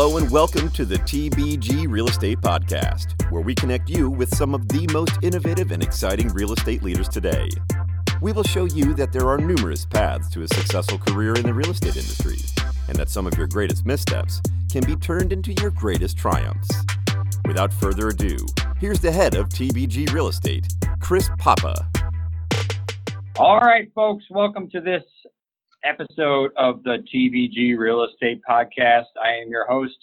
Hello and welcome to the TBG Real Estate Podcast, where we connect you with some of the most innovative and exciting real estate leaders today. We will show you that there are numerous paths to a successful career in the real estate industry, and that some of your greatest missteps can be turned into your greatest triumphs. Without further ado, here's the head of TBG Real Estate, Chris Papa. All right, folks, welcome to this episode of the TBG Real Estate Podcast. I am your host,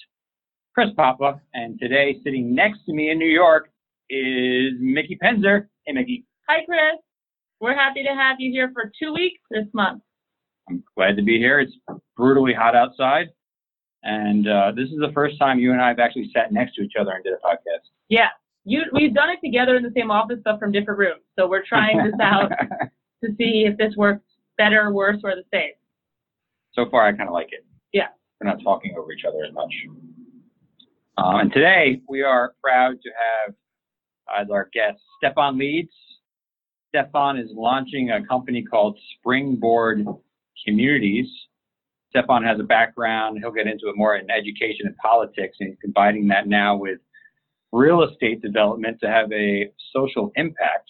Chris Papa, and today sitting next to me in New York is Mickey Penzer. Hey, Mickey. Hi, Chris. We're happy to have you here for two weeks this month. I'm glad to be here. It's brutally hot outside, and uh, this is the first time you and I have actually sat next to each other and did a podcast. Yeah, you, we've done it together in the same office, but from different rooms. So we're trying this out to see if this works better, worse, or the same. so far, I kind of like it. Yeah. We're not talking over each other as much. Um, and today, we are proud to have as our guest Stephan Leeds. Stephan is launching a company called Springboard Communities. Stephan has a background, he'll get into it more in education and politics, and he's combining that now with real estate development to have a social impact.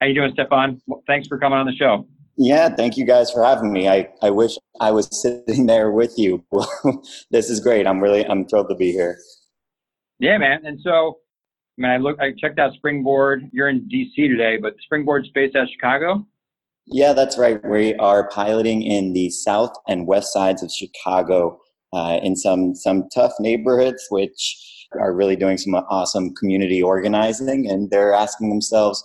How you doing, Stephan? Well, Thanks for coming on the show. Yeah, thank you guys for having me. I, I wish I was sitting there with you. this is great. I'm really I'm thrilled to be here. Yeah, man. And so, I mean, I look, I checked out Springboard. You're in DC today, but Springboard's based out of Chicago. Yeah, that's right. We are piloting in the south and west sides of Chicago uh, in some some tough neighborhoods, which are really doing some awesome community organizing, and they're asking themselves,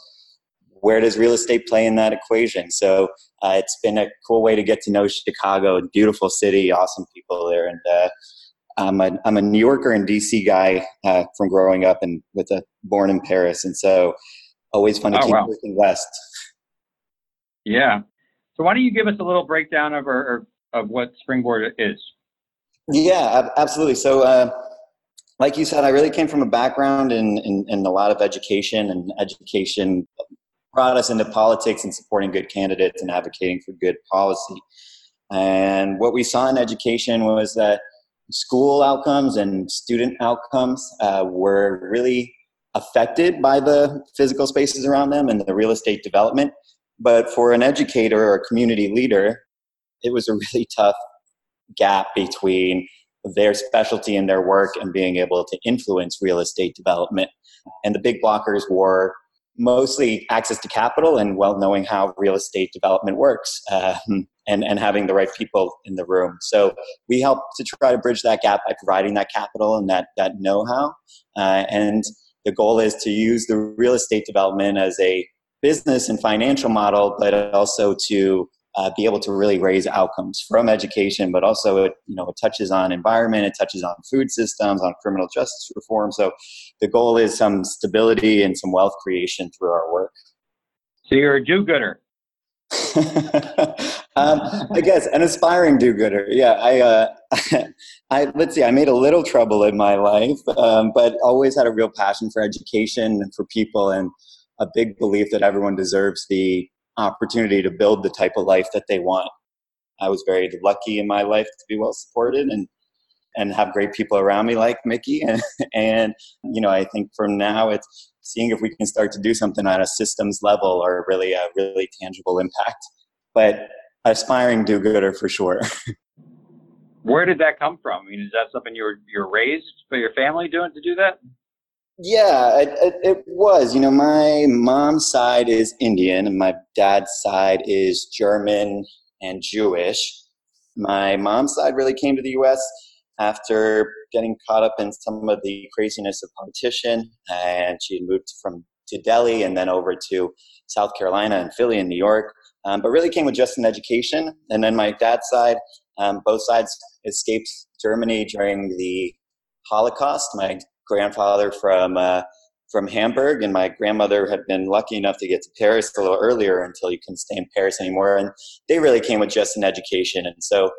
where does real estate play in that equation? So uh, it's been a cool way to get to know Chicago, beautiful city, awesome people there, and uh, I'm a I'm a New Yorker and DC guy uh, from growing up and with a born in Paris, and so always fun to Oh, keep wow. looking west. Yeah. So why don't you give us a little breakdown of our, of what Springboard is? Yeah, absolutely. So, uh, like you said, I really came from a background in, in, in a lot of education, and education brought us into politics and supporting good candidates and advocating for good policy. And what we saw in education was that school outcomes and student outcomes uh, were really affected by the physical spaces around them and the real estate development. But for an educator or a community leader, it was a really tough gap between their specialty and their work and being able to influence real estate development. And the big blockers were mostly access to capital and well knowing how real estate development works um, and, and having the right people in the room. So we help to try to bridge that gap by providing that capital and that, that know how. Uh, and the goal is to use the real estate development as a business and financial model, but also to uh, be able to really raise outcomes from education, but also it you know it touches on environment, it touches on food systems, on criminal justice reform. So the goal is some stability and some wealth creation through our work. So you're a do-gooder. um, I guess an aspiring do-gooder. Yeah, I, uh, I let's see. I made a little trouble in my life, um, but always had a real passion for education and for people, and a big belief that everyone deserves the opportunity to build the type of life that they want. I was very lucky in my life to be well supported and and have great people around me like Mickey. And, and you know, I think from now it's seeing if we can start to do something on a systems level or really a really tangible impact. But aspiring do-gooder for sure. Where did that come from? I mean, is that something you were you're raised by your family doing to do that? Yeah, it, it, it was. You know, my mom's side is Indian and my dad's side is German and Jewish. My mom's side really came to the U.S. after getting caught up in some of the craziness of partition, and she moved from to Delhi and then over to South Carolina and Philly and New York. Um, but really came with just an education. And then my dad's side, um, both sides escaped Germany during the Holocaust. My grandfather from uh, from Hamburg, and my grandmother had been lucky enough to get to Paris a little earlier until you couldn't stay in Paris anymore. And they really came with just an education, and so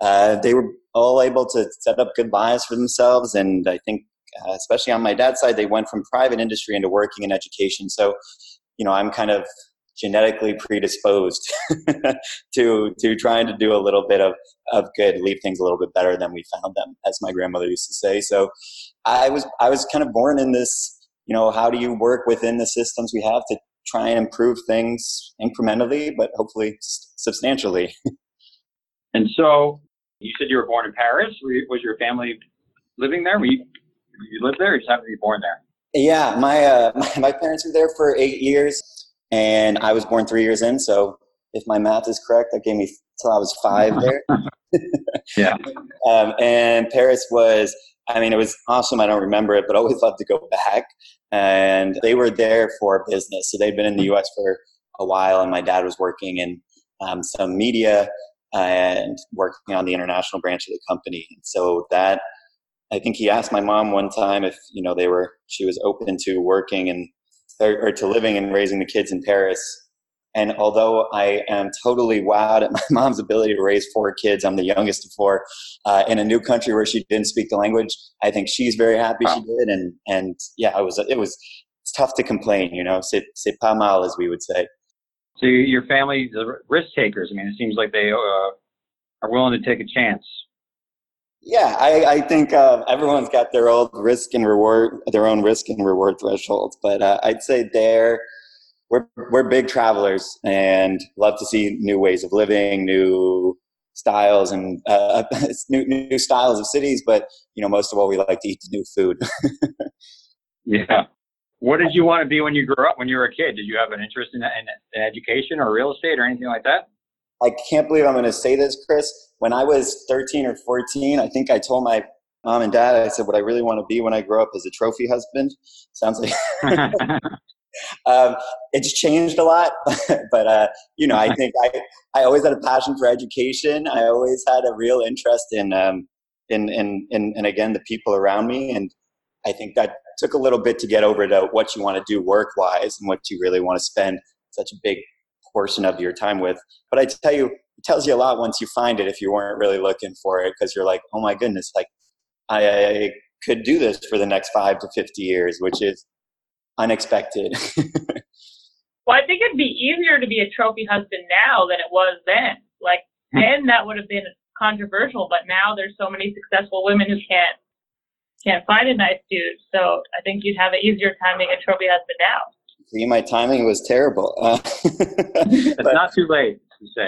uh, they were all able to set up good lives for themselves. And I think, uh, especially on my dad's side, they went from private industry into working in education. So, you know, I'm kind of genetically predisposed to to trying to do a little bit of of good, leave things a little bit better than we found them, as my grandmother used to say. So I was I was kind of born in this, you know, how do you work within the systems we have to try and improve things incrementally, but hopefully substantially. and so you said you were born in Paris. Was your family living there? Were you, you lived there or just happened to be born there? Yeah, my, uh, my, my parents were there for eight years, and I was born three years in. So if my math is correct, that gave me till I was five there. yeah. Um, and Paris was, I mean, it was awesome. I don't remember it, but I always loved to go back. And they were there for business. So they'd been in the US for a while, and my dad was working in um, some media and working on the international branch of the company. And so that I think he asked my mom one time if you know they were she was open to working and or, or, to living and raising the kids in Paris. And although I am totally wowed at my mom's ability to raise four kids, I'm the youngest of four uh, in a new country where she didn't speak the language. I think she's very happy wow. she did, and and yeah, it was it was it's tough to complain, you know, c'est c'est pas mal as we would say. So your family, the risk takers. I mean, it seems like they uh, are willing to take a chance. Yeah, I, I think uh, everyone's got their own risk and reward, their own risk and reward thresholds. But uh, I'd say there, we're we're big travelers and love to see new ways of living, new styles and uh, new new styles of cities. But you know, most of all, we like to eat new food. yeah. What did you want to be when you grew up? When you were a kid, did you have an interest in, in, in education or real estate or anything like that? I can't believe I'm going to say this, Chris. When I was 13 or 14, I think I told my mom and dad, I said, what I really want to be when I grow up is a trophy husband. Sounds like. um, it's changed a lot, but uh, you know, I think I, I always had a passion for education. I always had a real interest in, um, in, in, in, and again, the people around me. And I think that took a little bit to get over to what you want to do work wise and what you really want to spend such a big portion of your time with. But I tell you, it tells you a lot once you find it if you weren't really looking for it because you're like, oh my goodness, like I, I, could do this for the next five to 50 years, which is unexpected. well, I think it'd be easier to be a trophy husband now than it was then. Like hmm. then that would have been controversial, but now there's so many successful women who can't can't find a nice dude. So I think you'd have an easier time being a trophy husband now. See, my timing was terrible. Uh, it's not too late.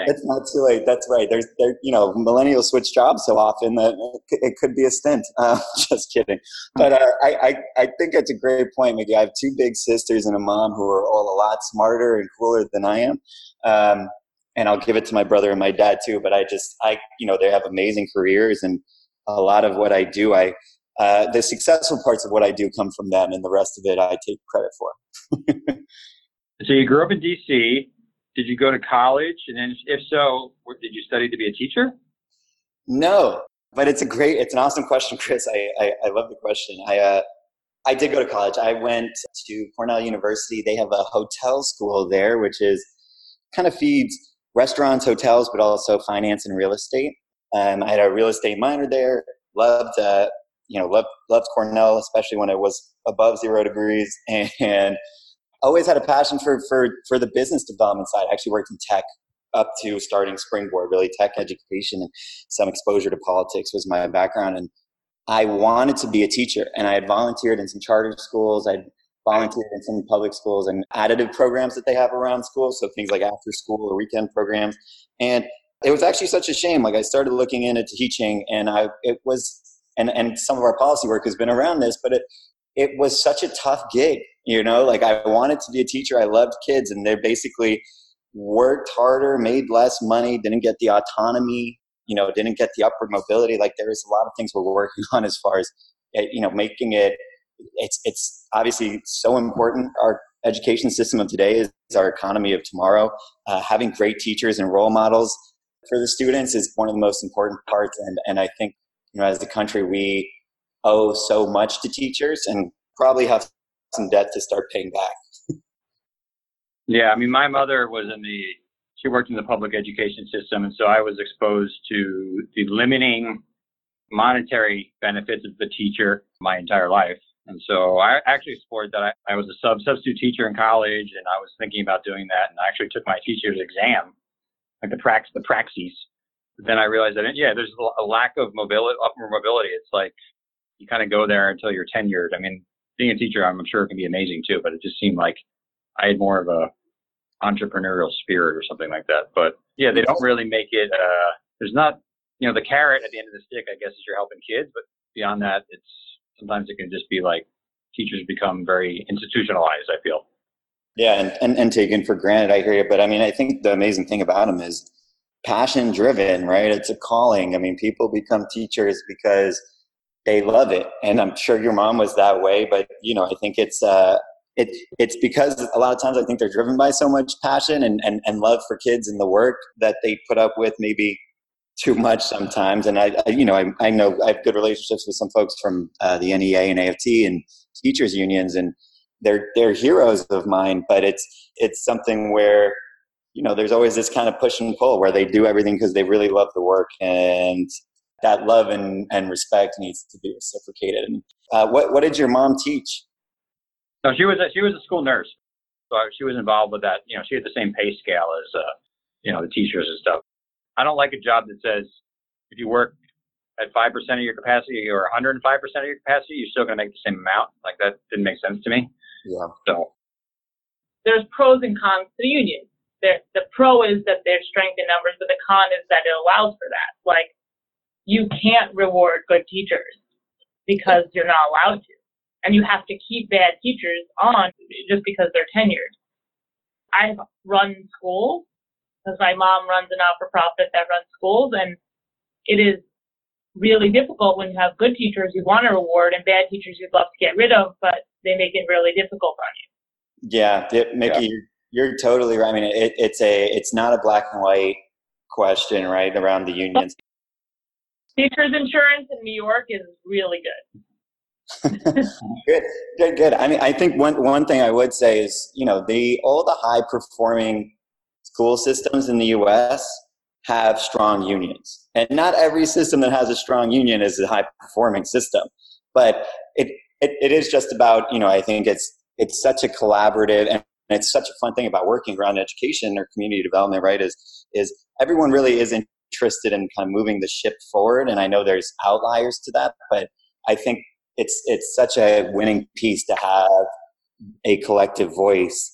It's not too late. That's right. There's, there, you know, millennials switch jobs so often that it could be a stint. Uh, just kidding. But uh, I, I, I think it's a great point, Mickey. I have two big sisters and a mom who are all a lot smarter and cooler than I am. Um, and I'll give it to my brother and my dad too. But I just, I, you know, they have amazing careers, and a lot of what I do, I uh, the successful parts of what I do come from them, and the rest of it I take credit for. so you grew up in D.C. Did you go to college, and then if so, did you study to be a teacher? No, but it's a great, it's an awesome question, Chris. I I, I love the question. I uh, I did go to college. I went to Cornell University. They have a hotel school there, which is kind of feeds restaurants, hotels, but also finance and real estate. Um, I had a real estate minor there. Loved uh, you know, loved, loved Cornell, especially when it was above zero degrees, and always had a passion for, for, for the business development side. I actually worked in tech up to starting Springboard, really tech education and some exposure to politics was my background. And I wanted to be a teacher, and I had volunteered in some charter schools. I'd volunteered in some public schools and additive programs that they have around schools, so things like after school or weekend programs. And it was actually such a shame. Like I started looking into teaching, and I it was and and some of our policy work has been around this but it it was such a tough gig you know? Like i wanted to be a teacher. I loved kids and they basically worked harder made less money didn't get the autonomy you know didn't get the upward mobility. Like there's a lot of things we're working on as far as eh, you know making it it's it's obviously so important. Our education system of today is, our economy of tomorrow. Uh, having great teachers and role models for the students is one of the most important parts and and i think know, as a country, we owe so much to teachers and probably have some debt to start paying back. yeah, I mean, my mother was in the, she worked in the public education system, and so I was exposed to the limiting monetary benefits of the teacher my entire life. And so I actually explored that. I, I was a sub substitute teacher in college, and I was thinking about doing that. And I actually took my teacher's exam, like the prax the praxis. Then I realized that yeah, there's a lack of mobility, upward mobility. It's like you kind of go there until you're tenured. I mean, being a teacher, I'm sure it can be amazing too, but it just seemed like I had more of a entrepreneurial spirit or something like that. But yeah, they don't really make it. Uh, there's not, you know, the carrot at the end of the stick. I guess is you're helping kids, but beyond that, it's sometimes it can just be like teachers become very institutionalized. I feel. Yeah, and, and, and taken for granted. I hear you, but I mean, I think the amazing thing about them is passion driven, right? It's a calling. I mean, people become teachers because they love it, and I'm sure your mom was that way. But you know, I think it's uh, it it's because a lot of times I think they're driven by so much passion and, and, and love for kids and the work that they put up with maybe too much sometimes. And I, I you know, I, I know I have good relationships with some folks from uh, the NEA and AFT and teachers unions, and they're they're heroes of mine. But it's it's something where you know there's always this kind of push and pull where they do everything because they really love the work and that love and, and respect needs to be reciprocated. And uh, what what did your mom teach? No, she was a, she was a school nurse, so she was involved with that. You know, she had the same pay scale as uh, you know the teachers and stuff. I don't like a job that says if you work at five percent of your capacity or 105 percent of your capacity, you're still going to make the same amount. Like that didn't make sense to me. Yeah. So there's pros and cons to the union. There, the pro is that there's strength in numbers, but the con is that it allows for that. Like you can't reward good teachers because you're not allowed to and you have to keep bad teachers on just because they're tenured. I've run schools because my mom runs a not-for-profit that runs schools, and it is really difficult when you have good teachers you want to reward and bad teachers you'd love to get rid of, but they make it really difficult on you. Yeah, Mickey, yeah. You're totally right. I mean, it, it's a it's not a black and white question, right, around the unions. Teachers insurance in New York is really good good, good, good. I mean, I think one one thing I would say is, you know, the all the high performing school systems in the U.S. have strong unions, and not every system that has a strong union is a high performing system. But it, it it is just about, you know, I think it's it's such a collaborative and it's such a fun thing about working around education or community development, right? Is is everyone really is interested in kind of moving the ship forward, and I know there's outliers to that, but I think it's it's such a winning piece to have a collective voice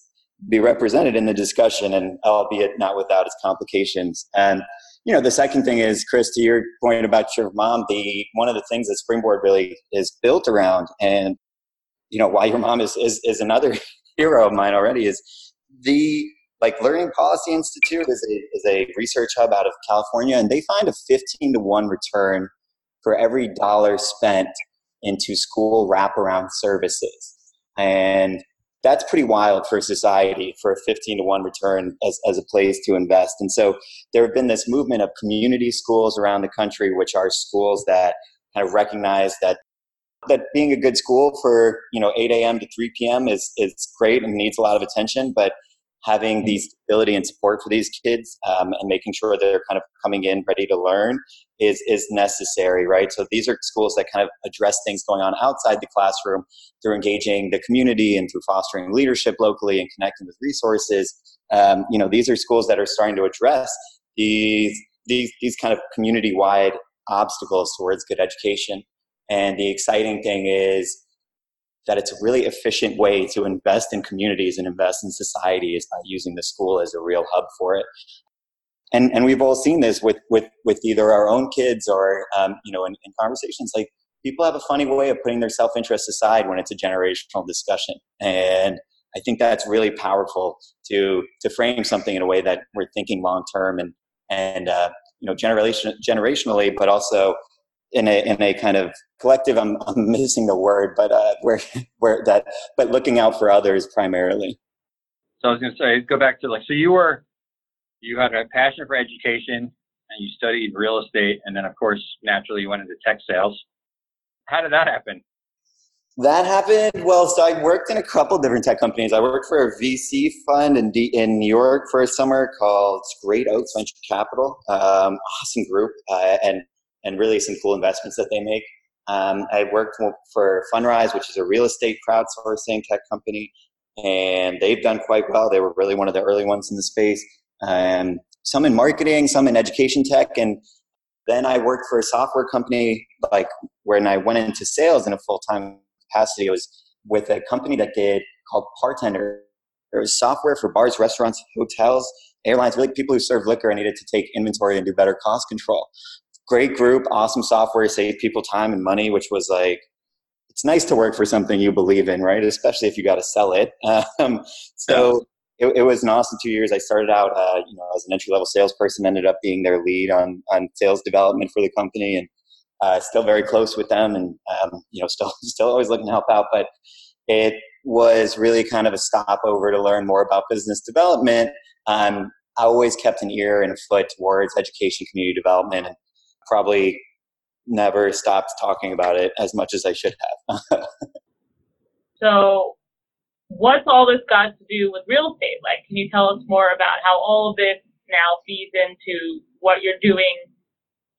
be represented in the discussion and albeit not without its complications and you know the second thing is chris to your point about your mom the one of the things that springboard really is built around and you know why your mom is is, is another hero of mine already is the like learning policy institute is a, is a research hub out of california and they find a 15 to 1 return for every dollar spent into school wraparound services. And that's pretty wild for society for a 15 to 1 return as, as a place to invest. And so there have been this movement of community schools around the country, which are schools that kind of recognize that that being a good school for you know 8 a.m. to 3 p.m. is is great and needs a lot of attention, but having mm-hmm. the stability and support for these kids um, and making sure they're kind of coming in ready to learn is is necessary right so these are schools that kind of address things going on outside the classroom through engaging the community and through fostering leadership locally and connecting with resources um, you know these are schools that are starting to address these these these kind of community wide obstacles towards good education and the exciting thing is that it's a really efficient way to invest in communities and invest in society is by using the school as a real hub for it. And, and we've all seen this with, with, with either our own kids or, um, you know, in, in conversations, like people have a funny way of putting their self-interest aside when it's a generational discussion. And I think that's really powerful to, to frame something in a way that we're thinking long-term and, and, uh, you know, generation, generationally, but also in a in a kind of collective I'm, I'm missing the word but uh, where where that but looking out for others primarily. So i was going to say go back to like so you were you had a passion for education and you studied real estate and then of course naturally you went into tech sales. How did that happen? That happened well so i worked in a couple different tech companies. I worked for a vc fund in, D- in new york for a summer called great oaks venture capital um, awesome group uh, and and really some cool investments that they make. Um, I worked for Fundrise, which is a real estate crowdsourcing tech company, and they've done quite well. They were really one of the early ones in the space. Um, some in marketing, some in education tech, and then I worked for a software company. Like when I went into sales in a full time capacity, it was with a company that did called Partender. It was software for bars, restaurants, hotels, airlines, really people who serve liquor and needed to take inventory and do better cost control. Great group, awesome software, saved people time and money, which was like it's nice to work for something you believe in, right? Especially if you got to sell it. Um, so it, it, was an awesome two years. I started out, uh, you know, as an entry level salesperson, ended up being their lead on on sales development for the company, and uh, still very close with them, and um, you know, still still always looking to help out. But it was really kind of a stopover to learn more about business development. Um, I always kept an ear and a foot towards education, community development, and probably never stopped talking about it as much as I should have. so, what's all this got to do with real estate? Like, can you tell us more about how all of this now feeds into what you're doing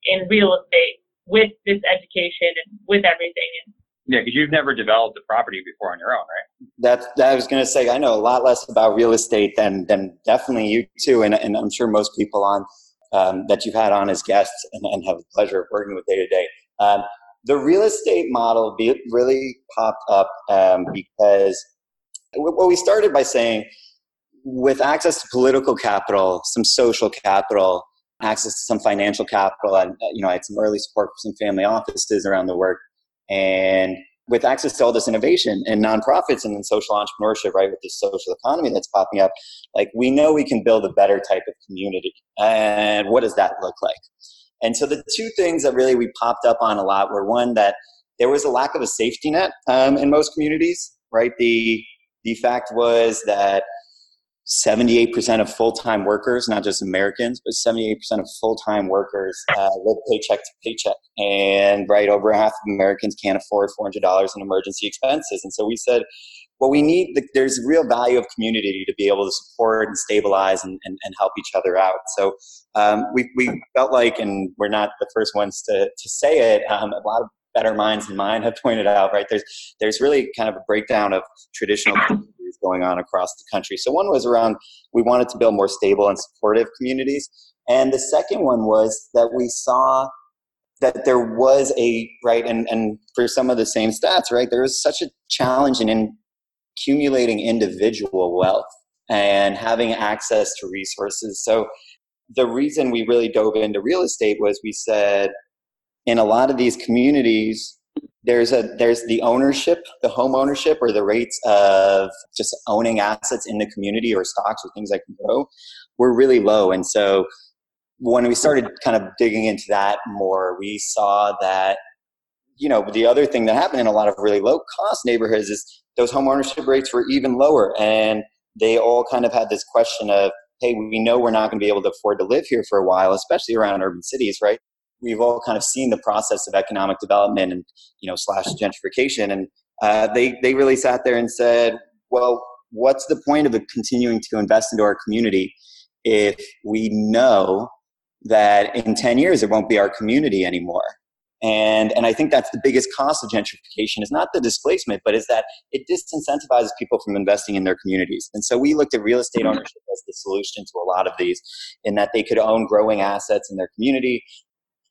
in real estate with this education and with everything? And yeah, because you've never developed a property before on your own, right? That's that I was going to say, I know a lot less about real estate than than definitely you too, and, and I'm sure most people on um, that you've had on as guests and, and have the pleasure of working with day to day. Um, the real estate model be, really popped up um, because well, we started by saying with access to political capital, some social capital, access to some financial capital, and you know, I had some early support from some family offices around the work, and with access to all this innovation and nonprofits and then social entrepreneurship, right, with this social economy that's popping up, like we know we can build a better type of community. And what does that look like? And so the two things that really we popped up on a lot were one that there was a lack of a safety net um, in most communities, right? The the fact was that 78% of full-time workers, not just Americans, but 78% of full-time workers uh, live paycheck to paycheck. And right over half of Americans can't afford $400 in emergency expenses. And so we said, well, we need, the, there's real value of community to be able to support and stabilize and, and, and help each other out. So um, we, we felt like, and we're not the first ones to, to say it, um, a lot of better minds than mine have pointed out, right? There's, there's really kind of a breakdown of traditional going on across the country. So one was around we wanted to build more stable and supportive communities. And the second one was that we saw that there was a right and, and for some of the same stats, right, there was such a challenge in, in accumulating individual wealth and having access to resources. So the reason we really dove into real estate was we said in a lot of these communities there's a there's the ownership the home ownership or the rates of just owning assets in the community or stocks or things that can grow were really low. And so when we started kind of digging into that more we saw that you know the other thing that happened in a lot of really low cost neighborhoods is those home ownership rates were even lower. And they all kind of had this question of hey we know we're not going to be able to afford to live here for a while especially around urban cities right we've all kind of seen the process of economic development and you know slash gentrification. And uh, they they really sat there and said well what's the point of continuing to invest into our community if we know that in 10 years it won't be our community anymore? And and i think that's the biggest cost of gentrification. Is not the displacement but is that it disincentivizes people from investing in their communities. And so we looked at real estate ownership as the solution to a lot of these in that they could own growing assets in their community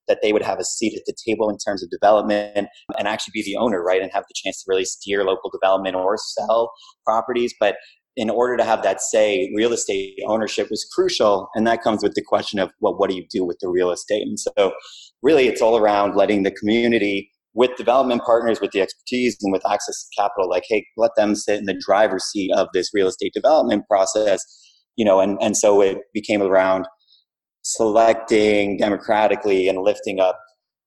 that they would have a seat at the table in terms of development and actually be the owner, right, and have the chance to really steer local development or sell properties. But in order to have that say, real estate ownership was crucial. And that comes with the question of, well, what do you do with the real estate? And so, really, it's all around letting the community, with development partners, with the expertise and with access to capital, like, hey, let them sit in the driver's seat of this real estate development process. You know, and, and so it became around selecting democratically and lifting up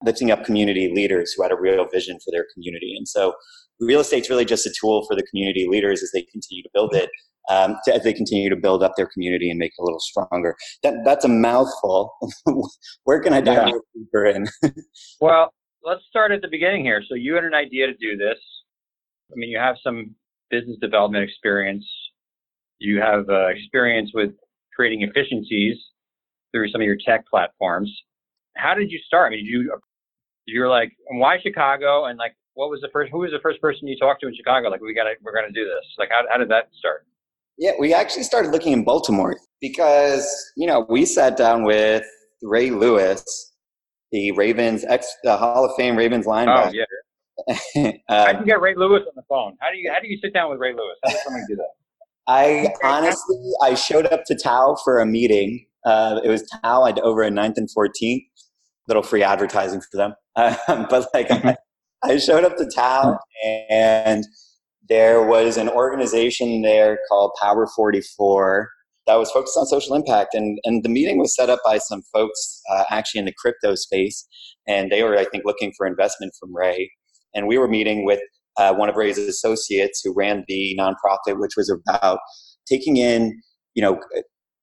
lifting up community leaders who had a real vision for their community. And so real estate's really just a tool for the community leaders as they continue to build it, um, to, as they continue to build up their community and make it a little stronger. That, that's a mouthful. Where can I dive yeah. deeper in? well, let's start at the beginning here. So you had an idea to do this. I mean, you have some business development experience. You have uh, experience with creating efficiencies through some of your tech platforms. How did you start? I mean, did you You were like, why Chicago? And like, what was the first? Who was the first person you talked to in Chicago? Like, we got to, we're going to do this. Like, how, how did that start? Yeah, we actually started looking in Baltimore because you know we sat down with Ray Lewis, the Ravens ex the Hall of Fame Ravens linebacker. Oh yeah. uh, how do you get Ray Lewis on the phone? How do you how do you sit down with Ray Lewis? How does somebody do that? I honestly I showed up to Tao for a meeting. Uh, it was Tao I'd over at 9th and 14th. Little free advertising for them, um, but like I, I showed up to Tao and there was an organization there called Power 44 that was focused on social impact. And, and the meeting was set up by some folks uh, actually in the crypto space. And they were, I think, looking for investment from Ray. And we were meeting with uh, one of Ray's associates who ran the nonprofit, which was about taking in, you know,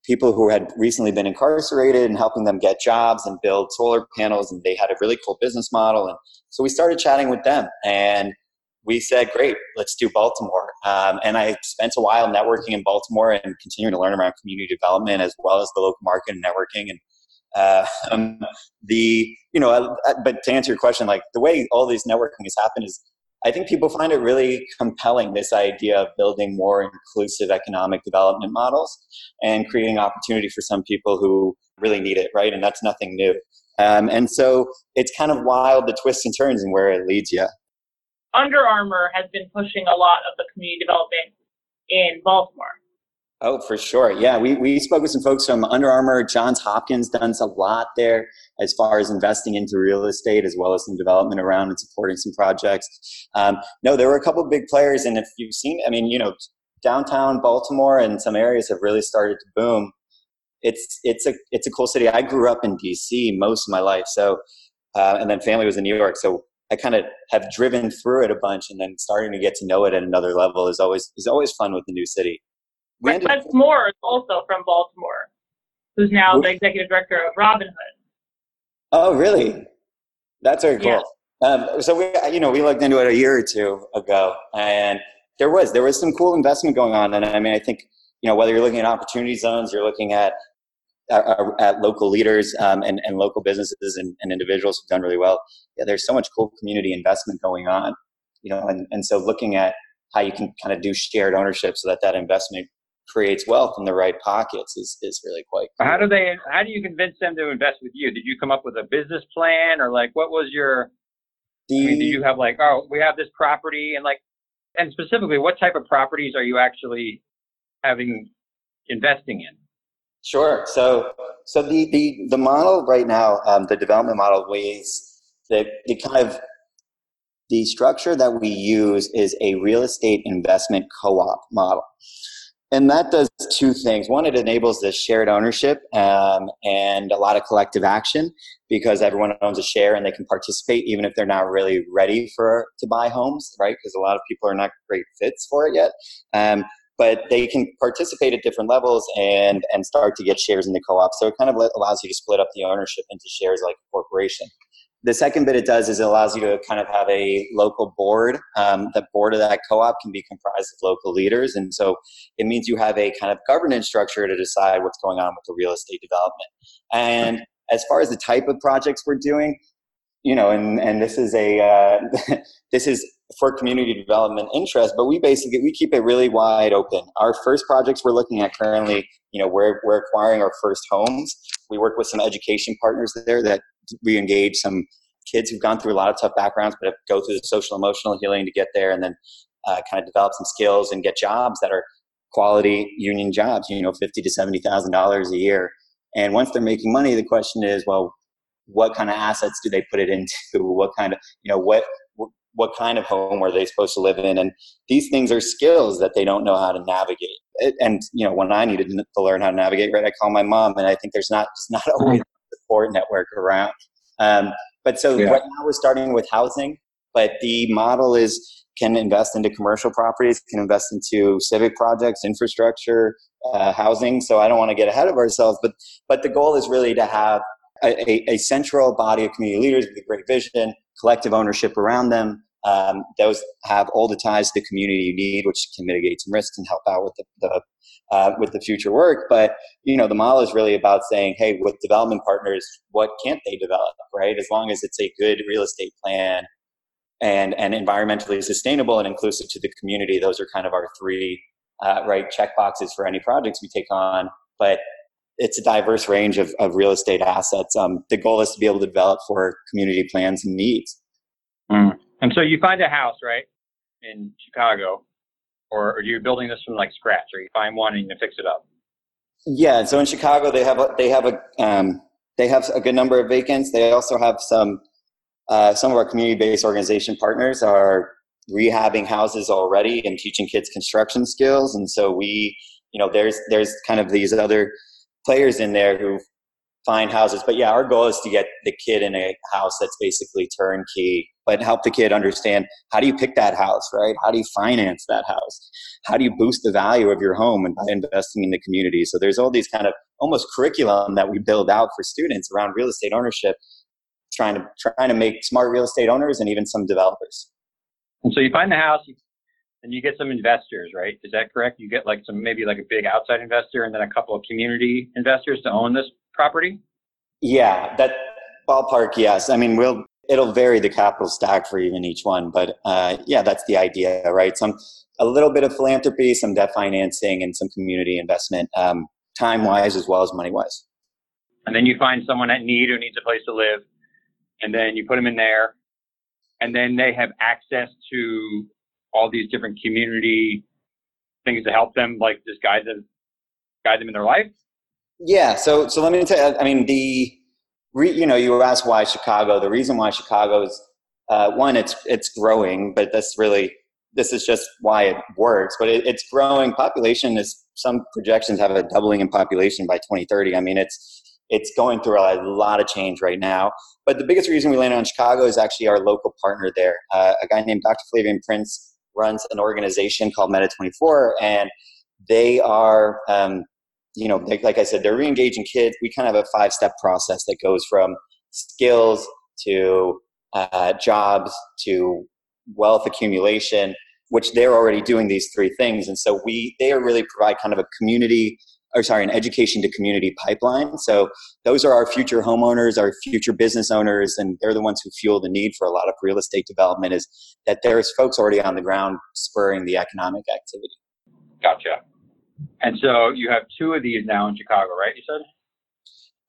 people who had recently been incarcerated and helping them get jobs and build solar panels. And they had a really cool business model. And so we started chatting with them. And we said, great, let's do Baltimore. Um, and I spent a while networking in Baltimore and continuing to learn around community development as well as the local market and networking. And uh, um, the, you know, uh, uh, but to answer your question, like the way all these networking has happened is I think people find it really compelling this idea of building more inclusive economic development models and creating opportunity for some people who really need it, right? And that's nothing new. Um, and so it's kind of wild the twists and turns and where it leads you. Under Armour has been pushing a lot of the community development in Baltimore. Oh, for sure. Yeah, we, we spoke with some folks from Under Armour. Johns Hopkins done a lot there as far as investing into real estate as well as some development around and supporting some projects. Um, no, there were a couple big players, and if you've seen, I mean, you know, downtown Baltimore and some areas have really started to boom. It's it's a it's a cool city. I grew up in D.C. most of my life, so uh, and then family was in New York, so I kind of have driven through it a bunch, and then starting to get to know it at another level is always is always fun with the new city. Wes Moore is also from Baltimore, who's now the executive director of Robinhood. Oh, really? That's very cool. Yeah. Um, so we, you know, we looked into it a year or two ago, and there was there was some cool investment going on. And I mean, I think you know whether you're looking at opportunity zones, you're looking at at, at local leaders um, and, and local businesses and, and, individuals who've done really well. Yeah, there's so much cool community investment going on, you know, and, and so looking at how you can kind of do shared ownership so that that investment creates wealth in the right pockets is, is really quite cool. How do they, how do you convince them to invest with you? Did you come up with a business plan or like, what was your, the, I mean, do you have like, oh, we have this property and like, and specifically what type of properties are you actually having investing in? Sure. So, so the the, the model right now, um, the development model ways the the kind of the structure that we use is a real estate investment co-op model. And that does two things. One, it enables this shared ownership um, and a lot of collective action because everyone owns a share and they can participate even if they're not really ready for to buy homes, right? Because a lot of people are not great fits for it yet. Um, but they can participate at different levels and and start to get shares in the co-op. So it kind of allows you to split up the ownership into shares like a corporation. The second bit it does is it allows you to kind of have a local board. Um, the board of that co-op can be comprised of local leaders, and so it means you have a kind of governance structure to decide what's going on with the real estate development. And as far as the type of projects we're doing, you know, and and this is a uh, this is for community development interest, but we basically we keep it really wide open. Our first projects we're looking at currently, you know, we're we're acquiring our first homes. We work with some education partners there that we engage some kids who've gone through a lot of tough backgrounds, but go through the social emotional healing to get there, and then uh, kind of develop some skills and get jobs that are quality union jobs. You know, fifty to seventy thousand dollars a year. And once they're making money, the question is, well, what kind of assets do they put it into? What kind of, you know, what what kind of home are they supposed to live in? And these things are skills that they don't know how to navigate. And you know, when I needed to learn how to navigate, right, I call my mom, and I think there's not just not always support network around. Um, but so yeah. right now we're starting with housing, but the model is can invest into commercial properties, can invest into civic projects, infrastructure, uh, housing. So I don't want to get ahead of ourselves, but but the goal is really to have a, a, a central body of community leaders with a great vision, collective ownership around them, Um, those have all the ties to the community you need, which can mitigate some risks and help out with the, the uh, with the future work. But you know, the model is really about saying, hey, with development partners, what can't they develop, right? As long as it's a good real estate plan and and environmentally sustainable and inclusive to the community, those are kind of our three uh, right check boxes for any projects we take on. But it's a diverse range of, of real estate assets. Um, the goal is to be able to develop for community plans and needs. Mm. And so you find a house, right, in Chicago, or are you building this from like scratch, or you find one and you fix it up? Yeah. So in Chicago, they have a, they have a um, they have a good number of vacants. They also have some uh, some of our community-based organization partners are rehabbing houses already and teaching kids construction skills. And so we, you know, there's there's kind of these other players in there who find houses. But yeah, our goal is to get the kid in a house that's basically turnkey, but help the kid understand how do you pick that house, right? How do you finance that house? How do you boost the value of your home and by investing in the community? So there's all these kind of almost curriculum that we build out for students around real estate ownership, trying to trying to make smart real estate owners and even some developers. And so you find the house, and you get some investors, right? Is that correct? You get like some maybe like a big outside investor and then a couple of community investors to own this property? Yeah, that ballpark, yes. I mean, we'll it'll vary the capital stack for even each one, but uh, yeah, that's the idea, right? Some a little bit of philanthropy, some debt financing, and some community investment, um, time wise as well as money wise. And then you find someone at need who needs a place to live, and then you put them in there, and then they have access to all these different community things to help them, like just guide them, guide them in their life? Yeah. So, so let me tell you. I mean, the you know, you asked why Chicago. The reason why Chicago is uh, one, it's it's growing, but that's really this is just why it works. But it, it's growing. Population is some projections have a doubling in population by 2030. I mean, it's it's going through a lot of change right now. But the biggest reason we landed on Chicago is actually our local partner there, uh, a guy named Dr. Flavian Prince runs an organization called Meta 24, and they are, um, you know, like I said, they're re-engaging kids. We kind of have a five-step process that goes from skills to uh, jobs to wealth accumulation, which they're already doing these three things, and so we they are really provide kind of a community or sorry, an education to community pipeline. So those are our future homeowners, our future business owners, and they're the ones who fuel the need for a lot of real estate development is that there's folks already on the ground spurring the economic activity. Gotcha. And so you have two of these now in Chicago, right? You said?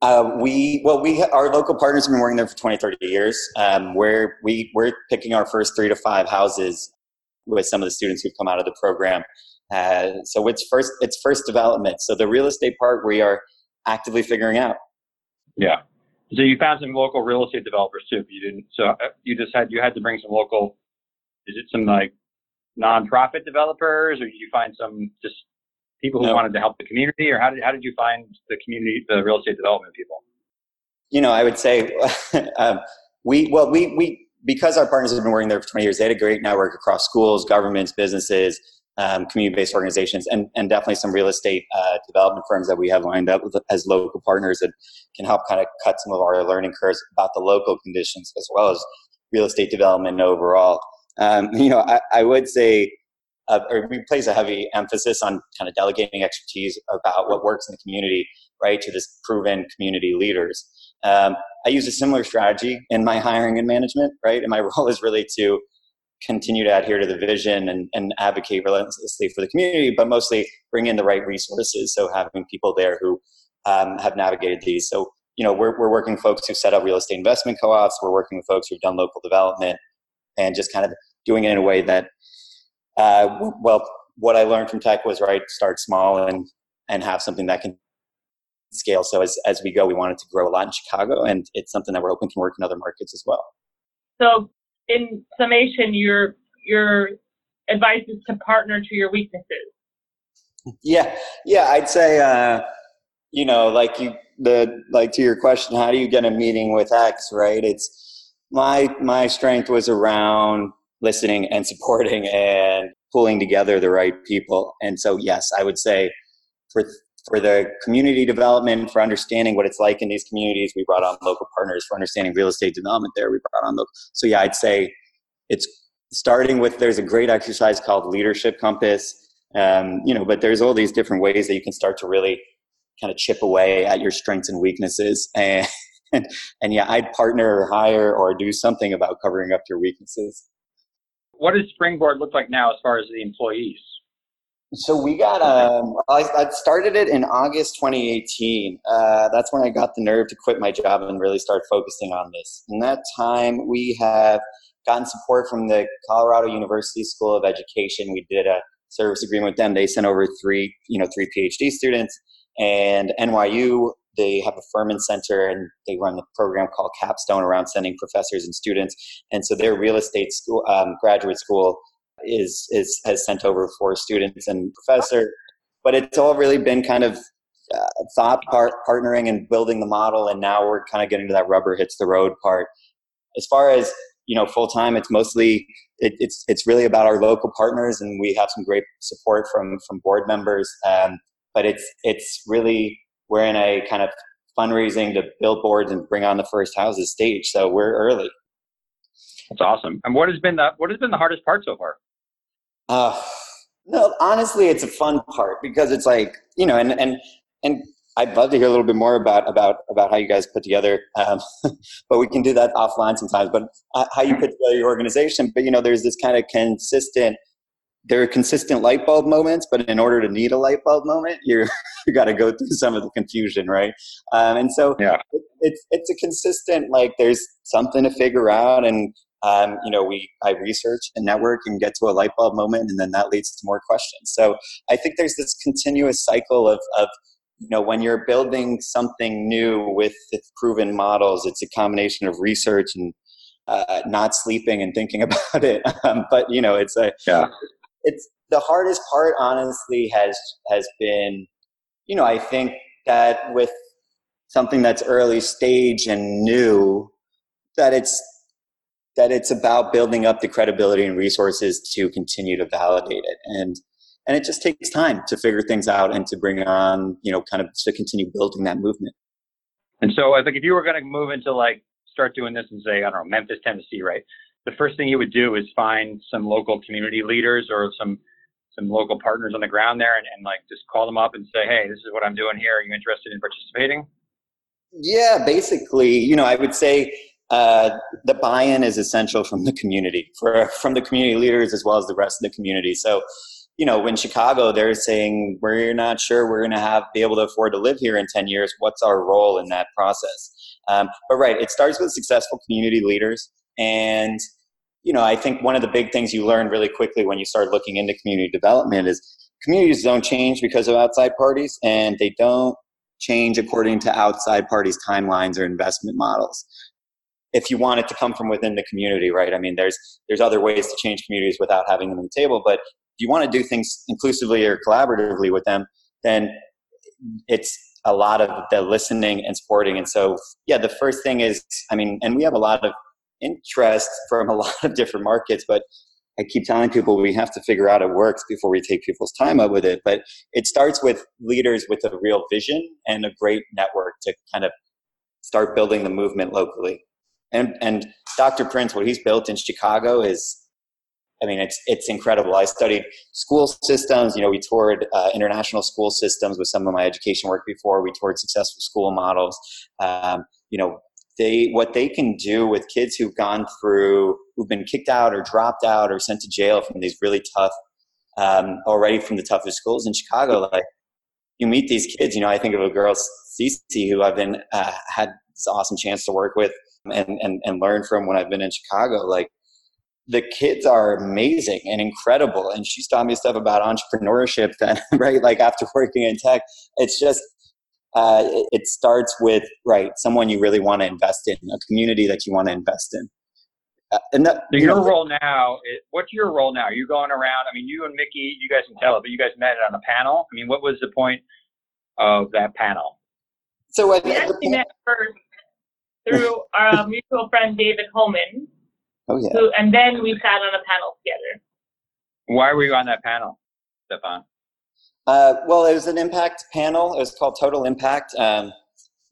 Uh, we well, we our local partners have been working there for 20, 30 years. Um, where we we're picking our first three to five houses with some of the students who've come out of the program. Uh, so it's first it's first development. So the real estate part we are actively figuring out. Yeah. So you found some local real estate developers too. You didn't. So uh, you just had you had to bring some local. Is it some like nonprofit developers, or did you find some just people who no. wanted to help the community, or how did how did you find the community, the real estate development people? You know, I would say um, we well we we because our partners have been working there for 20 years. They had a great network across schools, governments, businesses, um, community-based organizations, and, and definitely some real estate uh, development firms that we have lined up with, as local partners that can help kind of cut some of our learning curves about the local conditions as well as real estate development overall. Um, you know, I, I would say uh, or we place a heavy emphasis on kind of delegating expertise about what works in the community, right, to this proven community leaders. Um, I use a similar strategy in my hiring and management, right? And my role is really to continue to adhere to the vision and, and advocate relentlessly for the community, but mostly bring in the right resources. So having people there who um, have navigated these. So, you know, we're, we're working folks who set up real estate investment co-ops. We're working with folks who've done local development and just kind of doing it in a way that, uh, well, what I learned from tech was right, start small and, and have something that can scale. So as, as we go, we wanted to grow a lot in Chicago and it's something that we're hoping can work in other markets as well. So in summation, your your advice is to partner to your weaknesses. Yeah, yeah, I'd say, uh, you know, like you, the like to your question, how do you get a meeting with X? Right? It's my my strength was around listening and supporting and pulling together the right people. And so, yes, I would say for for the community development, for understanding what it's like in these communities. We brought on local partners for understanding real estate development there. We brought on local. So yeah, I'd say it's starting with there's a great exercise called Leadership Compass. Um, you know, but there's all these different ways that you can start to really kind of chip away at your strengths and weaknesses. And, and, and yeah, I'd partner or hire or do something about covering up your weaknesses. What does Springboard look like now as far as the employees? So we got, um, I, I started it in August 2018. Uh, that's when I got the nerve to quit my job and really start focusing on this. In that time, we have gotten support from the Colorado University School of Education. We did a service agreement with them. They sent over three, you know, three PhD students, and NYU they have a Furman Center and they run the program called Capstone around sending professors and students. And so their real estate school, um, graduate school, is is has sent over for students and professor. But it's all really been kind of uh, thought part partnering and building the model, and now we're kind of getting to that rubber hits the road part. As far as you know, full time, it's mostly it, it's it's really about our local partners, and we have some great support from from board members. Um, but it's it's really we're in a kind of fundraising to build boards and bring on the first houses stage, so we're early. That's awesome. And what has been the what has been the hardest part so far? Uh, no, honestly, it's a fun part because it's like you know, and and and I'd love to hear a little bit more about about about how you guys put together, um, but we can do that offline sometimes. But uh, how you put together your organization, but you know, there's this kind of consistent. There are consistent light bulb moments, but in order to need a light bulb moment, you're you got to go through some of the confusion, right? Um, and so yeah. it, it's it's a consistent like there's something to figure out, and um, you know, we I research and network and get to a light bulb moment, and then that leads to more questions. So I think there's this continuous cycle of of you know when you're building something new with proven models, it's a combination of research and uh, not sleeping and thinking about it. Um, but you know, it's a yeah. It's the hardest part, honestly, has has been, you know, I think that with something that's early stage and new, that it's that it's about building up the credibility and resources to continue to validate it. And and it just takes time to figure things out and to bring on you know kind of to continue building that movement. And so i think if you were going to move into like start doing this and say i don't know memphis tennessee right the first thing you would do is find some local community leaders or some some local partners on the ground there and, and like just call them up and say hey this is what i'm doing here are you interested in participating yeah basically you know i would say uh, the buy-in is essential from the community, for from the community leaders as well as the rest of the community. So, you know, when Chicago, they're saying we're not sure we're going to have be able to afford to live here in ten years. What's our role in that process? Um, but right, it starts with successful community leaders, and you know, I think one of the big things you learn really quickly when you start looking into community development is communities don't change because of outside parties, and they don't change according to outside parties' timelines or investment models if you want it to come from within the community, right? I mean, there's there's other ways to change communities without having them on the table, but if you want to do things inclusively or collaboratively with them, then it's a lot of the listening and supporting. And so, yeah, the first thing is, I mean, and we have a lot of interest from a lot of different markets, but I keep telling people we have to figure out it works before we take people's time up with it. But it starts with leaders with a real vision and a great network to kind of start building the movement locally and and Dr. Prince, what he's built in Chicago is, I mean, it's it's incredible. I studied school systems. You know, we toured uh, international school systems with some of my education work before. We toured successful school models. Um, you know, they what they can do with kids who've gone through, who've been kicked out or dropped out or sent to jail from these really tough, um, already from the toughest schools in Chicago. Like, you meet these kids. You know, I think of a girl, Cece, who I've been uh, had this awesome chance to work with and, and, and learn from when I've been in Chicago. Like the kids are amazing and incredible. And she's taught me stuff about entrepreneurship that, right, like after working in tech, it's just, uh, it, it starts with, right, someone you really want to invest in, a community that you want to invest in. Uh, and that, so your know, role now, is, what's your role now? Are you going around, I mean, you and Mickey, you guys can tell it, but you guys met on a panel. I mean, what was the point of that panel? So we actually met first through our mutual friend David Holman. Oh yeah. Who, and then we sat on a panel together. Why were you on that panel, Stephan? Uh, well, it was an impact panel. It was called Total Impact, um,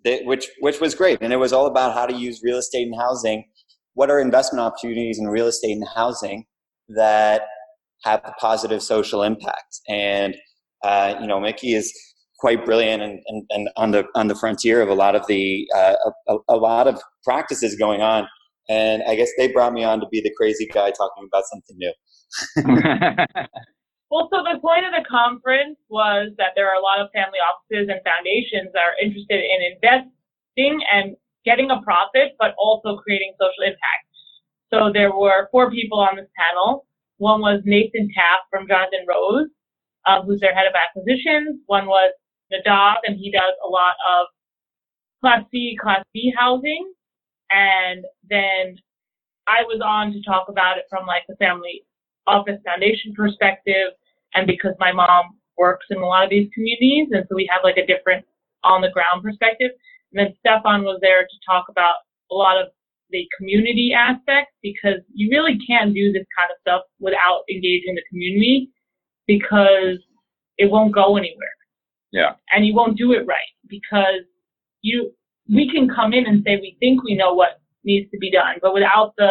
that, which which was great, and it was all about how to use real estate and housing. What are investment opportunities in real estate and housing? that have a positive social impact. And uh, you know, Mickey is quite brilliant and, and, and, on the on the frontier of a lot of the uh, a, a, lot of practices going on. And I guess they brought me on to be the crazy guy talking about something new. well, so the point of the conference was that there are a lot of family offices and foundations that are interested in investing and getting a profit, but also creating social impact. So there were four people on this panel. One was Nathan Taft from Jonathan Rose, um, who's their head of acquisitions. One was Nadav, and he does a lot of Class C, Class B housing. And then I was on to talk about it from like the family office foundation perspective, and because my mom works in a lot of these communities, and so we have like a different on the ground perspective. And then Stephan was there to talk about a lot of the community aspect because you really can't do this kind of stuff without engaging the community because it won't go anywhere. Yeah. And you won't do it right because you we can come in and say we think we know what needs to be done, but without the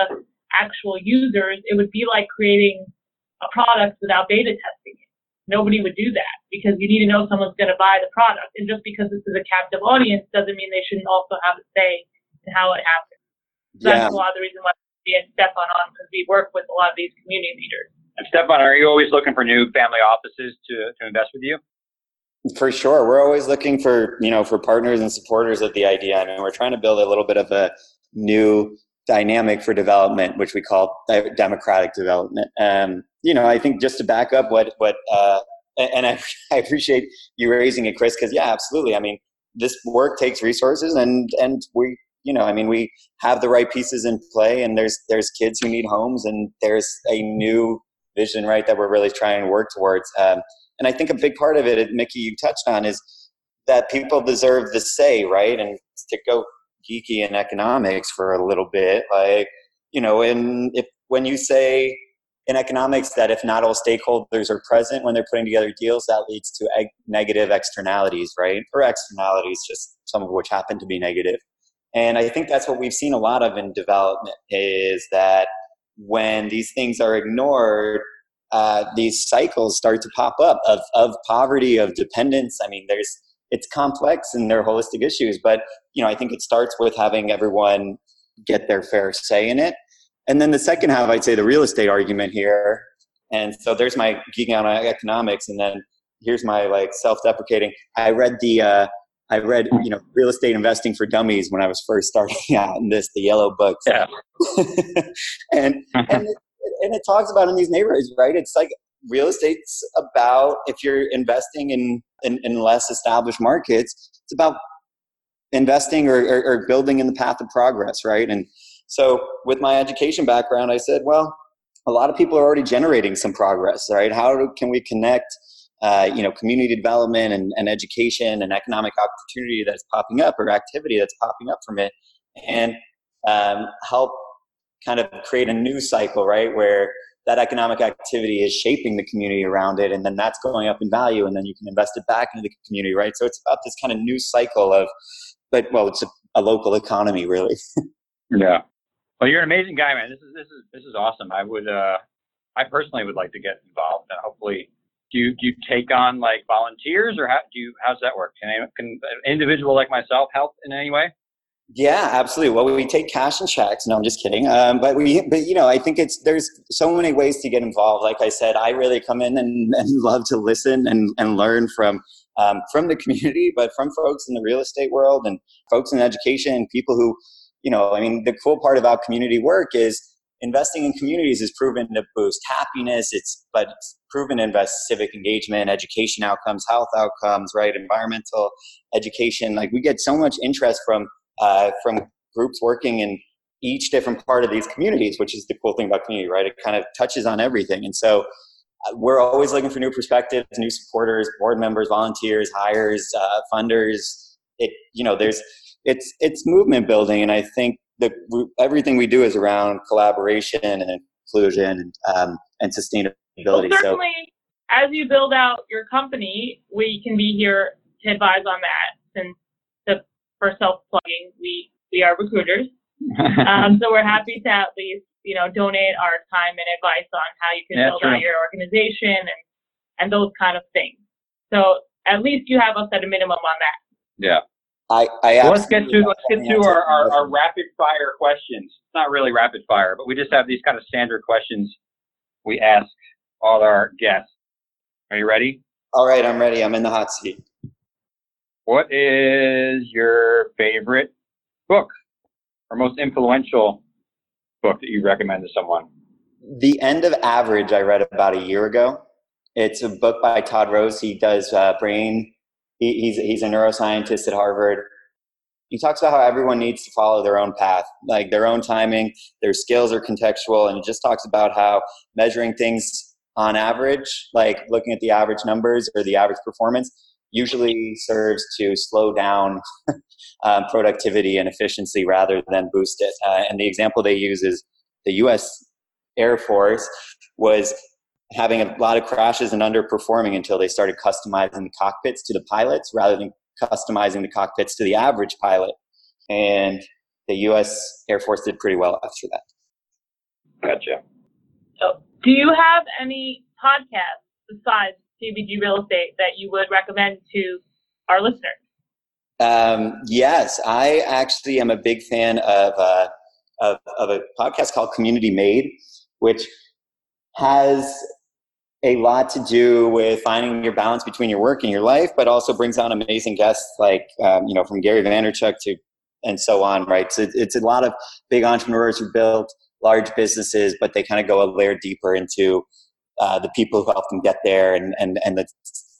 actual users, it would be like creating a product without beta testing it. Nobody would do that because you need to know someone's going to buy the product. And just because this is a captive audience doesn't mean they shouldn't also have a say in how it happens. So yeah. That's a lot of the reason why we had Stephan on because we work with a lot of these community leaders. And Stephan, are you always looking for new family offices to, to invest with you? For sure, we're always looking for you know for partners and supporters of the idea. I mean, we're trying to build a little bit of a new dynamic for development, which we call democratic development. Um, you know, I think just to back up what what uh, and I, I appreciate you raising it, Chris, because yeah, absolutely. I mean, this work takes resources, and and we you know, I mean, we have the right pieces in play, and there's there's kids who need homes, and there's a new vision, right, that we're really trying to work towards. Um, and I think a big part of it, Mickey, you touched on, is that people deserve the say, right? And to go geeky in economics for a little bit, like you know, and if when you say in economics that if not all stakeholders are present when they're putting together deals, that leads to eg- negative externalities, right? Or externalities, just some of which happen to be negative. And I think that's what we've seen a lot of in development is that when these things are ignored, uh, these cycles start to pop up of, of poverty, of dependence. I mean, there's it's complex and they're holistic issues, but you know, I think it starts with having everyone get their fair say in it. And then the second half, I'd say the real estate argument here. And so there's my geeking out on economics, and then here's my like self-deprecating. I read the uh, I read, you know, real estate investing for dummies when I was first starting out in this, the yellow books. Yeah. and, and, it, and it talks about in these neighborhoods, right? It's like real estate's about, if you're investing in, in, in less established markets, it's about investing or, or, or building in the path of progress, right? And so with my education background, I said, well, a lot of people are already generating some progress, right? How do, can we connect uh, you know, community development and, and education and economic opportunity that's popping up or activity that's popping up from it, and um, help kind of create a new cycle, right, where that economic activity is shaping the community around it, and then that's going up in value, and then you can invest it back into the community, right? So it's about this kind of new cycle of, but well, it's a, a local economy, really. yeah. Well, you're an amazing guy, man. This is this is this is awesome. I would, uh, I personally would like to get involved, and hopefully do you, do you take on like volunteers or how do you how's that work? Can, I, can an individual like myself help in any way? Yeah absolutely. Well we take cash and checks. No i'm just kidding. Um, but we but you know i think it's there's so many ways to get involved. Like i said i really come in and, and love to listen and, and learn from um, from the community but from folks in the real estate world and folks in education and people who you know i mean the cool part about community work is investing in communities is proven to boost happiness. It's but it's proven to invest civic engagement, education outcomes, health outcomes, right? Environmental education. Like we get so much interest from uh, from groups working in each different part of these communities, which is the cool thing about community, right? It kind of touches on everything, and so. Uh, we're always looking for new perspectives, new supporters, board members, volunteers, hires, uh, funders. It, you know, there's it's it's movement building, and I think the everything we do is around collaboration and inclusion and, um, and sustainability. Well, certainly, so, as you build out your company, we can be here to advise on that. Since the, for self plugging, we we are recruiters, um, so we're happy to at least you know, donate our time and advice on how you can build true. out your organization and and those kind of things. So at least you have us at a minimum on that. Yeah. I, I Well, let's get to let's get to our, our, our rapid fire questions. It's not really rapid fire, but we just have these kind of standard questions we ask all our guests. Are you ready? All right, I'm ready. I'm in the hot seat. What is your favorite book or most influential book that you recommend to someone? The End of Average, I read about a year ago. It's a book by Todd Rose. He does uh, brain, he, he's, he's a neuroscientist at Harvard. He talks about how everyone needs to follow their own path, like their own timing, their skills are contextual, and he just talks about how measuring things on average, like looking at the average numbers or the average performance, usually serves to slow down um, productivity and efficiency rather than boost it. Uh, and the example they use is the U.S. Air Force was having a lot of crashes and underperforming until they started customizing the cockpits to the pilots rather than customizing the cockpits to the average pilot. And the U.S. Air Force did pretty well after that. Gotcha. So do you have any podcasts besides TBG Real Estate that you would recommend to our listeners? Um, yes, I actually am a big fan of, uh, of, of a podcast called Community Made, which has a lot to do with finding your balance between your work and your life, but also brings on amazing guests like, um, you know, from Gary Vaynerchuk to, and so on, right? So it's a lot of big entrepreneurs who built large businesses, but they kind of go a layer deeper into uh, the people who help them get there and, and, and the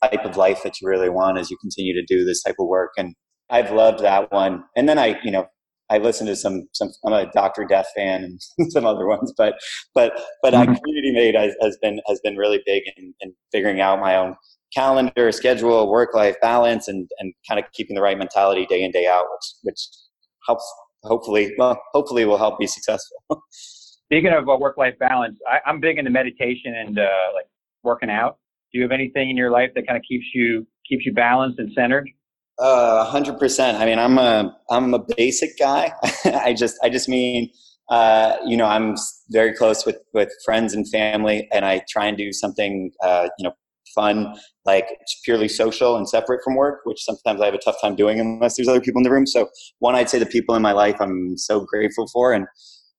type of life that you really want as you continue to do this type of work. And I've loved that one. And then I, you know, I listen to some, some, I'm a Dr. Death fan and some other ones, but, but, but uh, Mhm. Community Made has, has been, has been really big in, in figuring out my own calendar, schedule, work-life balance, and, and kind of keeping the right mentality day in, day out, which, which helps hopefully, well, hopefully will help be successful. Speaking of uh, work-life balance, I, I'm big into meditation and uh, like working out. Do you have anything in your life that kind of keeps you keeps you balanced and centered? A hundred percent. I mean, I'm a I'm a basic guy. I just I just mean, uh, you know, I'm very close with with friends and family, and I try and do something, uh, you know, fun, like purely social and separate from work, which sometimes I have a tough time doing unless there's other people in the room. So, one, I'd say the people in my life I'm so grateful for, and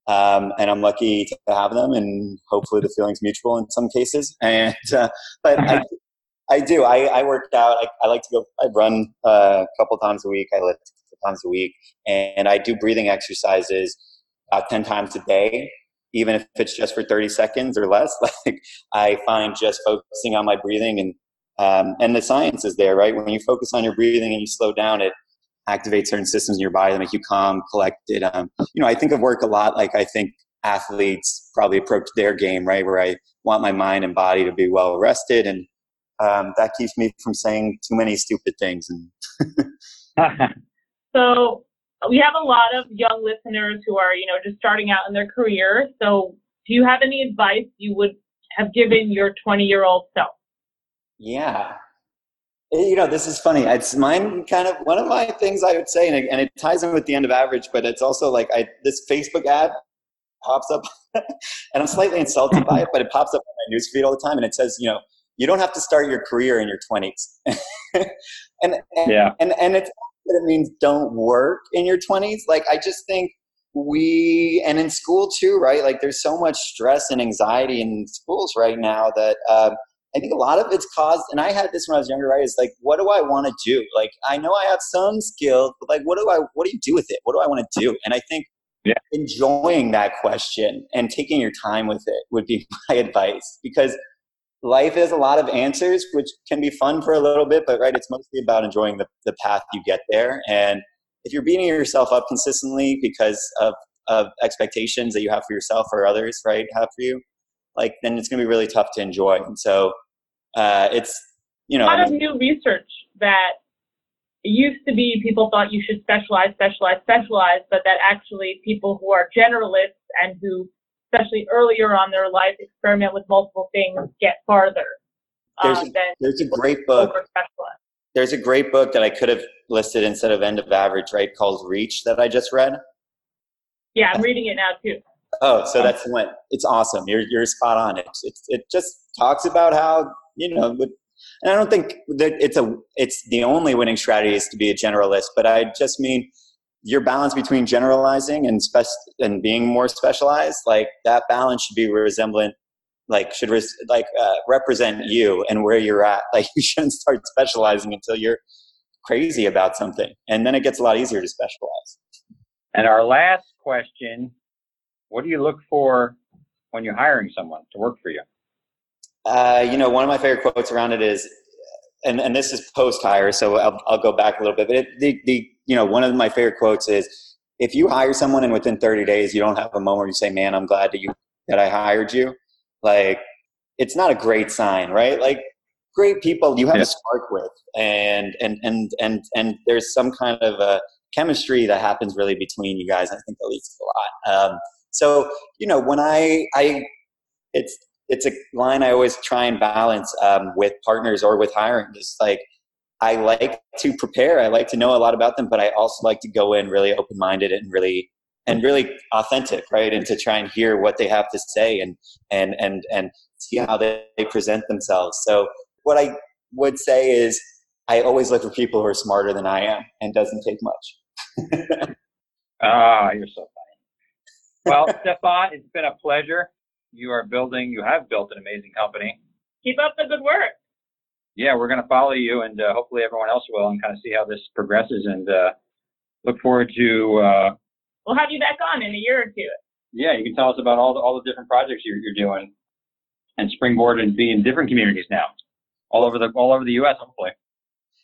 um, and I'm lucky to have them, and hopefully the feeling's mutual in some cases. And uh, but I, I do. I, I work out. I, I like to go. I run uh, a couple times a week. I lift a couple times a week, and I do breathing exercises about ten times a day, even if it's just for thirty seconds or less. Like I find just focusing on my breathing and um, and the science is there, right? When you focus on your breathing and you slow down, it activates certain systems in your body that make you calm, collected. Um, you know, I think of work a lot like I think athletes probably approach their game, right? Where I want my mind and body to be well rested and um, that keeps me from saying too many stupid things. And So we have a lot of young listeners who are, you know, just starting out in their career. So do you have any advice you would have given your 20 year old self? yeah, Eh, you know, this is funny. It's mine. Kind of one of my things I would say, and it, and it ties in with the end of average. But it's also like I this Facebook ad pops up, and I'm slightly insulted by it, but it pops up on my newsfeed all the time, and it says, you know, you don't have to start your career in your 20s. and, and yeah. and and it's it means don't work in your 20s like i just think we and in school too right like there's so much stress and anxiety in schools right now that um, i think a lot of it's caused and i had this when i was younger right is like what do i want to do like i know i have some skills but like what do i what do you do with it what do i want to do and i think Yeah. enjoying that question and taking your time with it would be my advice because life has a lot of answers, which can be fun for a little bit, but right, it's mostly about enjoying the, the path you get there. And if you're beating yourself up consistently because of, of expectations that you have for yourself or others, right, have for you, like then it's going to be really tough to enjoy. And so uh, it's, you know, A lot of new research that it used to be people thought you should specialize, specialize, specialize, but that actually people who are generalists and who, especially earlier on their life, experiment with multiple things get farther There's um, a- there's a great book there's a great book that I could have listed instead of End of Average, right, called Reach that I just read. Yeah, I'm reading it now too. Oh, so that's the one. It's awesome. You're you're spot on. It it, it just talks about how you know. And I don't think that it's a it's the only winning strategy is to be a generalist, but I just mean your balance between generalizing and spec and being more specialized. Like that balance should be resemblant like should res- like uh, represent you and where you're at like you shouldn't start specializing until you're crazy about something and then it gets a lot easier to specialize and our last question what do you look for when you're hiring someone to work for you uh, you know one of my favorite quotes around it is and, and this is post hire so I'll, I'll go back a little bit but it, the, the you know one of my favorite quotes is if you hire someone and within 30 days you don't have a moment where you say man i'm glad that you that i hired you like it's not a great sign right like great people you have yeah. a spark with and and and and and there's some kind of a chemistry that happens really between you guys i think that leads to a lot um, so you know when i i it's it's a line i always try and balance um, with partners or with hiring is like i like to prepare i like to know a lot about them but i also like to go in really open-minded and really and really authentic, right? And to try and hear what they have to say and and and and see how they, they present themselves. So what I would say is I always look for people who are smarter than I am and doesn't take much. Ah, you're so funny. Well, Stephan, it's been a pleasure. You are building, you have built an amazing company. Keep up the good work. Yeah, we're going to follow you and uh, hopefully everyone else will and kind of see how this progresses and uh, look forward to uh, we'll have you back on in a year or two. Yeah, you can tell us about all the, all the different projects you're, you're doing and springboard and be in different communities now, all over the all over the U.S. Hopefully.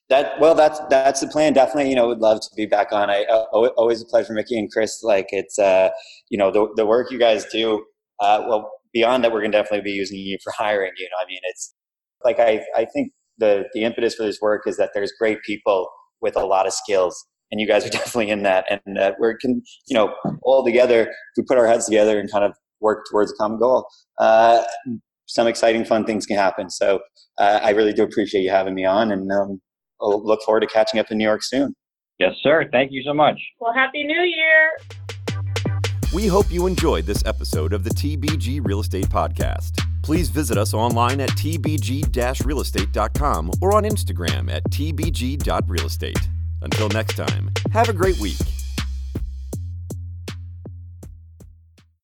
That well, that's that's the plan. Definitely, you know, would love to be back on. I uh, always a pleasure, Mickey and Chris. Like it's, uh, you know, the the work you guys do. Uh, well, beyond that, we're gonna definitely be using you for hiring. You know, I mean, it's like I I think the the impetus for this work is that there's great people with a lot of skills and you guys are definitely in that. And uh, we're can you know all together. If we put our heads together and kind of work towards a common goal, uh, some exciting, fun things can happen. So uh, I really do appreciate you having me on, and um, I'll look forward to catching up in New York soon. Yes, sir. Thank you so much. Well, happy New Year. We hope you enjoyed this episode of the TBG Real Estate Podcast. Please visit us online at tbg realestate.com or on Instagram at tbg.realestate. Until next time, have a great week.